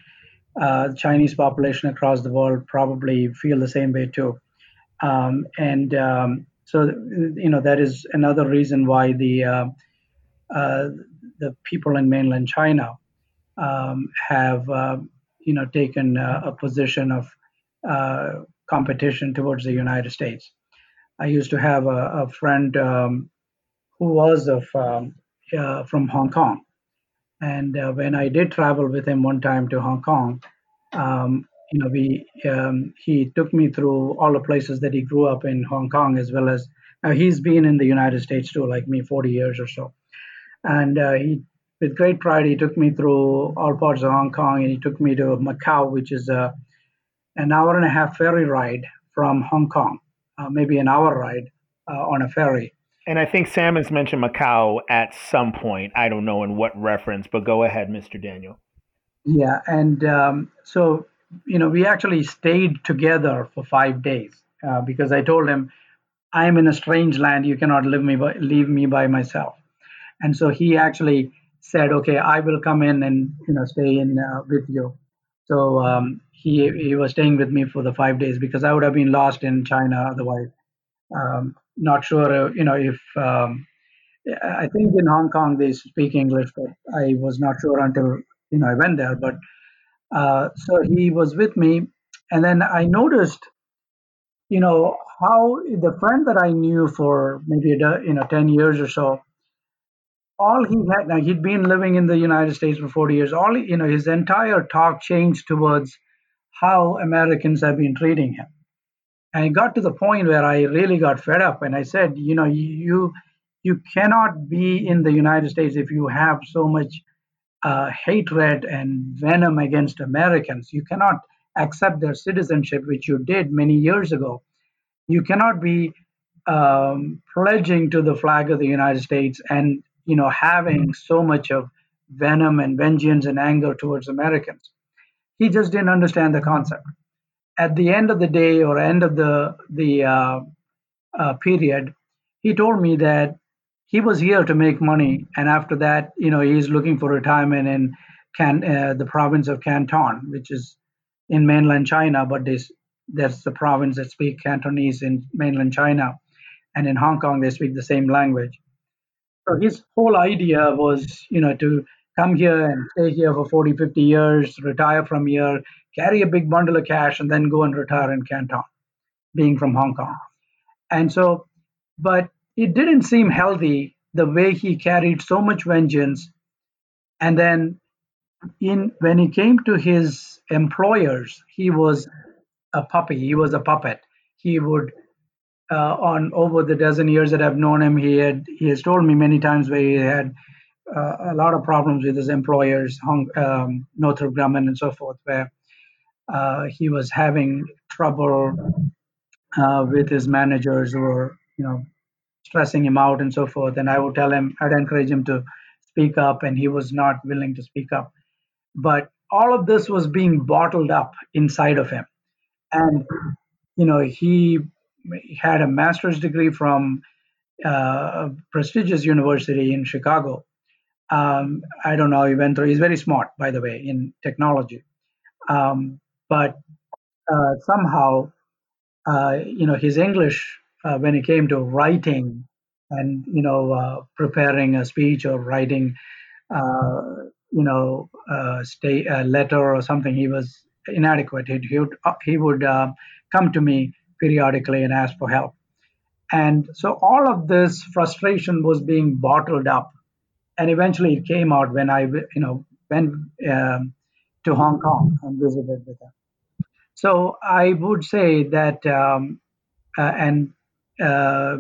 uh, Chinese population across the world probably feel the same way too. Um, and um, so, you know, that is another reason why the uh, uh, the people in mainland China um, have, uh, you know, taken uh, a position of uh, competition towards the United States. I used to have a, a friend um, who was of um, from Hong Kong, and uh, when I did travel with him one time to Hong Kong, um, you know, we um, he took me through all the places that he grew up in Hong Kong, as well as now he's been in the United States too, like me, 40 years or so. And uh, he, with great pride, he took me through all parts of Hong Kong, and he took me to Macau, which is a an hour and a half ferry ride from Hong Kong, uh, maybe an hour ride uh, on a ferry. And I think Sam has mentioned Macau at some point. I don't know in what reference, but go ahead, Mr. Daniel. Yeah, and um, so you know, we actually stayed together for five days uh, because I told him, "I am in a strange land. You cannot leave me by, leave me by myself." And so he actually said, "Okay, I will come in and you know stay in uh, with you." So um, he he was staying with me for the five days because I would have been lost in China otherwise. Um, not sure, uh, you know, if um, I think in Hong Kong they speak English, but I was not sure until you know I went there. But uh, so he was with me, and then I noticed, you know, how the friend that I knew for maybe you know ten years or so, all he had now he'd been living in the United States for forty years. All you know, his entire talk changed towards how Americans have been treating him. And it got to the point where I really got fed up, and I said, you know, you you cannot be in the United States if you have so much uh, hatred and venom against Americans. You cannot accept their citizenship, which you did many years ago. You cannot be um, pledging to the flag of the United States and you know having so much of venom and vengeance and anger towards Americans. He just didn't understand the concept. At the end of the day or end of the the uh, uh, period, he told me that he was here to make money, and after that, you know, he's looking for retirement in Can uh, the province of Canton, which is in mainland China, but this that's the province that speak Cantonese in mainland China, and in Hong Kong they speak the same language. So his whole idea was, you know, to come here and stay here for 40, 50 years, retire from here, carry a big bundle of cash, and then go and retire in Canton, being from Hong Kong. And so, but it didn't seem healthy the way he carried so much vengeance. And then, in when he came to his employers, he was a puppy. He was a puppet. He would, uh, on over the dozen years that I've known him, he had he has told me many times where he had uh, a lot of problems with his employers, Hong, um, Northrop Grumman and so forth, where uh, he was having trouble uh, with his managers who were, you know, stressing him out and so forth. And I would tell him, I'd encourage him to speak up, and he was not willing to speak up. But all of this was being bottled up inside of him. And, you know, he had a master's degree from uh, a prestigious university in Chicago. Um, I don't know, he went through, he's very smart, by the way, in technology. Um, but uh, somehow, uh, you know, his English, uh, when it came to writing and, you know, uh, preparing a speech or writing, uh, you know, a, stay, a letter or something, he was inadequate. He, he would, he would come to me periodically and ask for help. And so all of this frustration was being bottled up. And eventually it came out when I, you know, went um, to Hong Kong and visited with him. So I would say that, um, uh, and uh,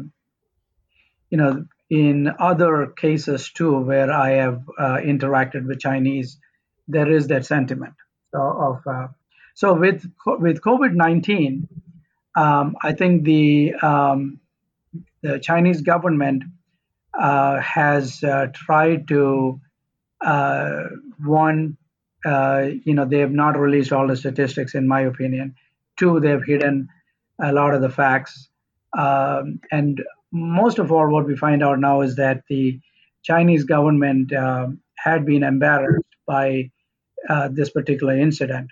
you know, in other cases too, where I have uh, interacted with Chinese, there is that sentiment so of. Uh, so with with COVID nineteen, um, I think the um, the Chinese government uh, has uh, tried to uh, one uh, you know they have not released all the statistics in my opinion two they've hidden a lot of the facts um, and most of all what we find out now is that the chinese government um, had been embarrassed by uh, this particular incident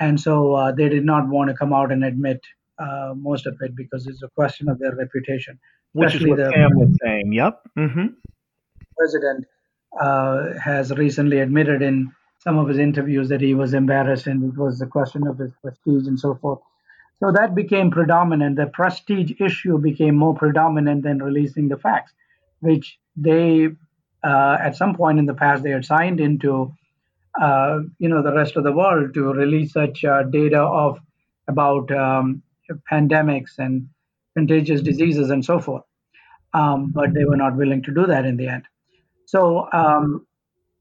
and so uh, they did not want to come out and admit uh, most of it because it's a question of their reputation Which is what the Sam was saying. Yep. hmm president uh, has recently admitted in some of his interviews that he was embarrassed and it was a question of his prestige and so forth. So that became predominant. The prestige issue became more predominant than releasing the facts, which they, uh, at some point in the past, they had signed into, uh, you know, the rest of the world to release such uh, data of about um, pandemics and contagious diseases and so forth. Um, but they were not willing to do that in the end. So, um,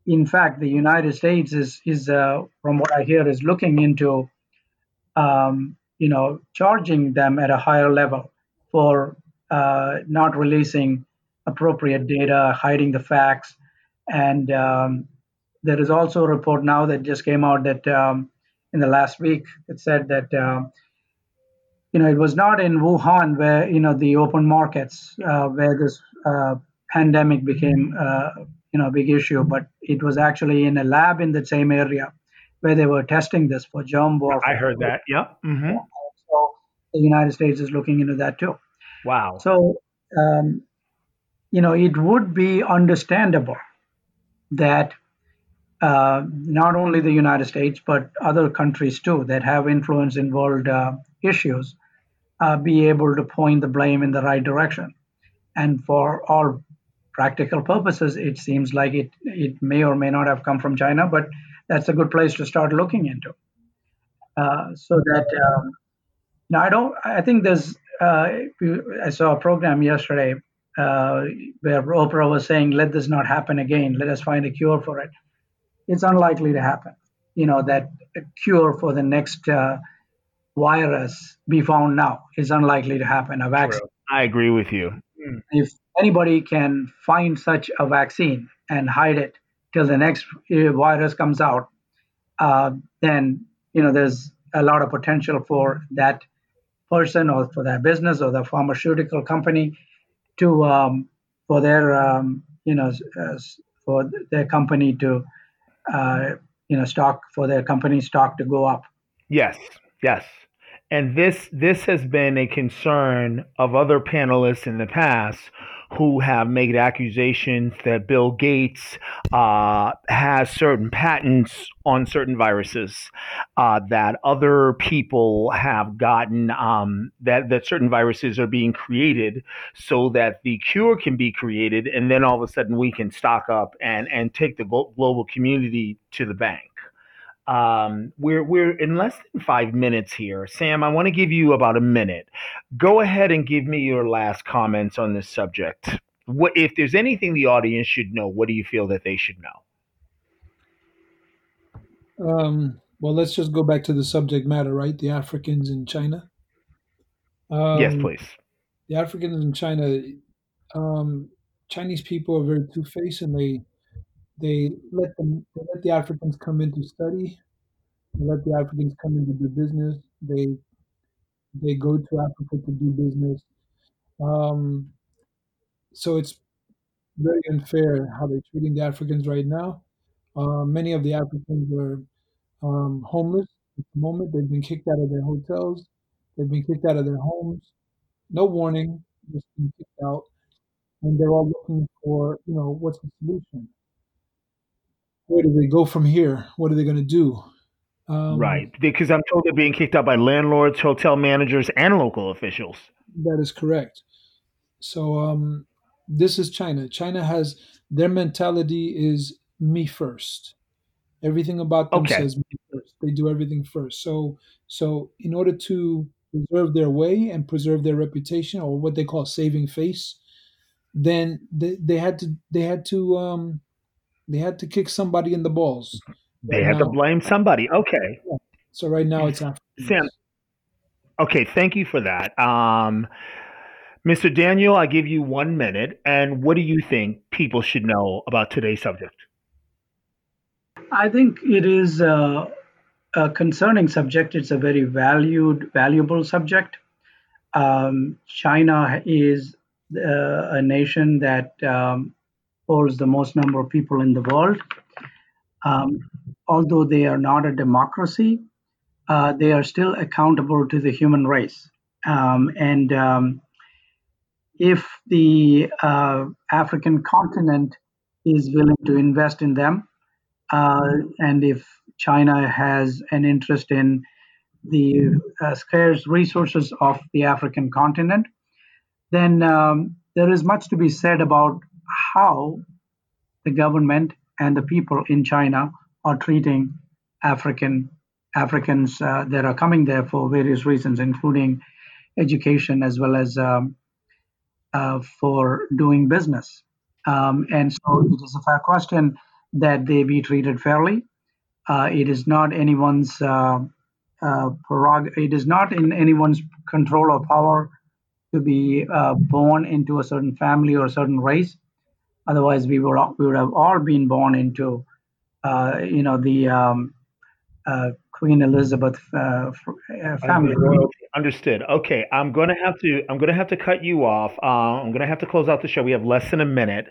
in fact, the United States is is uh, from what I hear is looking into, um, you know, charging them at a higher level for uh, not releasing appropriate data, hiding the facts, and um, there is also a report now that just came out that um, in the last week it said that. um you know, it was not in Wuhan where you know the open markets uh, where this uh, pandemic became uh, you know big issue, but it was actually in a lab in the same area where they were testing this for germ warfare I heard that. Yep. hmm So the United States is looking into that too. Wow. So, um, you know, it would be understandable that uh, not only the United States, but other countries too that have influence in world uh, issues uh, be able to point the blame in the right direction. And for all practical purposes, it seems like it, it may or may not have come from China, but that's a good place to start looking into. Uh, so that um, now I don't, I think there's, uh, I saw a program yesterday uh, where Oprah was saying, let this not happen again. Let us find a cure for it. It's unlikely to happen. You know, that a cure for the next uh, virus be found now is unlikely to happen. A vaccine. I agree with you. If anybody can find such a vaccine and hide it till the next uh, virus comes out, uh, then you know there's a lot of potential for that person or for that business or the pharmaceutical company to um, for their um, you know uh, for their company to uh, you know stock for their company stock to go up. Yes, yes. And this this has been a concern of other panelists in the past who have made accusations that Bill Gates uh, has certain patents on certain viruses uh, that other people have gotten um, that that certain viruses are being created so that the cure can be created and then all of a sudden we can stock up and and take the global community to the bank. Um, we're we're in less than five minutes here. Sam, I want to give you about a minute. Go ahead and give me your last comments on this subject. What if there's anything the audience should know? What do you feel that they should know? Um, well, let's just go back to the subject matter, right? The Africans in China. Um, yes, please. The Africans in China, um, Chinese people are very two faced, and they they let them they let the Africans come in to study. They let the Africans come in to do business. They they go to Africa to do business. Um, so it's very unfair how they're treating the Africans right now. Uh, many of the Africans are um, homeless at the moment. They've been kicked out of their hotels. They've been kicked out of their homes. No warning, just been kicked out. And they're all looking for, you know, what's the solution? Where do they go from here? What are they going to do? Um, right, because I'm told they're being kicked out by landlords, hotel managers, and local officials. That is correct. So um, this is China. China has their mentality is me first. Everything about them okay. says me first. They do everything first. So so in order to preserve their way and preserve their reputation, or what they call saving face, then they, they had to they had to um, they had to kick somebody in the balls. They right had now, to blame somebody. Okay. So right now it's after Sam. Okay, thank you for that. Um, Mr. Daniel, I give you one minute. And what do you think people should know about today's subject? I think it is a, a concerning subject. It's a very valued, valuable subject. Um, China is uh, a nation that um, holds the most number of people in the world. Um, although they are not a democracy, uh, they are still accountable to the human race. Um, and um, if the uh, African continent is willing to invest in them, uh, and if China has an interest in the uh, scarce resources of the African continent, then um, there is much to be said about how the government and the people in China are treating African Africans uh, that are coming there for various reasons, including education as well as um, uh, for doing business. Um, and so it is a fair question that they be treated fairly. Uh, it is not anyone's uh, uh, prerogative. It is not in anyone's control or power to be uh, born into a certain family or a certain race. Otherwise, we would we would have all been born into, uh, you know, the um, uh, Queen Elizabeth uh, uh family. Understood. Okay, I'm gonna have to I'm gonna have to cut you off. Uh, I'm gonna have to close out the show. We have less than a minute.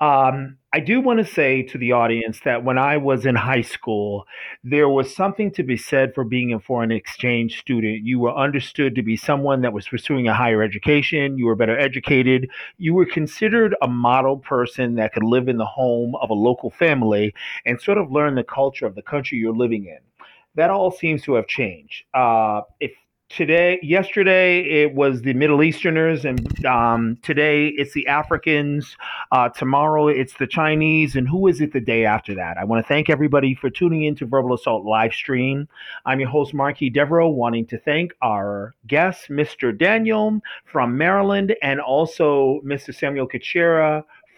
Um, I do want to say to the audience that when I was in high school, there was something to be said for being a foreign exchange student. You were understood to be someone that was pursuing a higher education, you were better educated, you were considered a model person that could live in the home of a local family and sort of learn the culture of the country you're living in. That all seems to have changed. Uh, if today yesterday it was the middle easterners and um, today it's the africans uh, tomorrow it's the chinese and who is it the day after that? I want to thank everybody for tuning in to verbal assault live stream. I'm your host marquis devereaux wanting to thank our guest mr daniel from maryland and also mr samuel kachera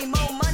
money, more money.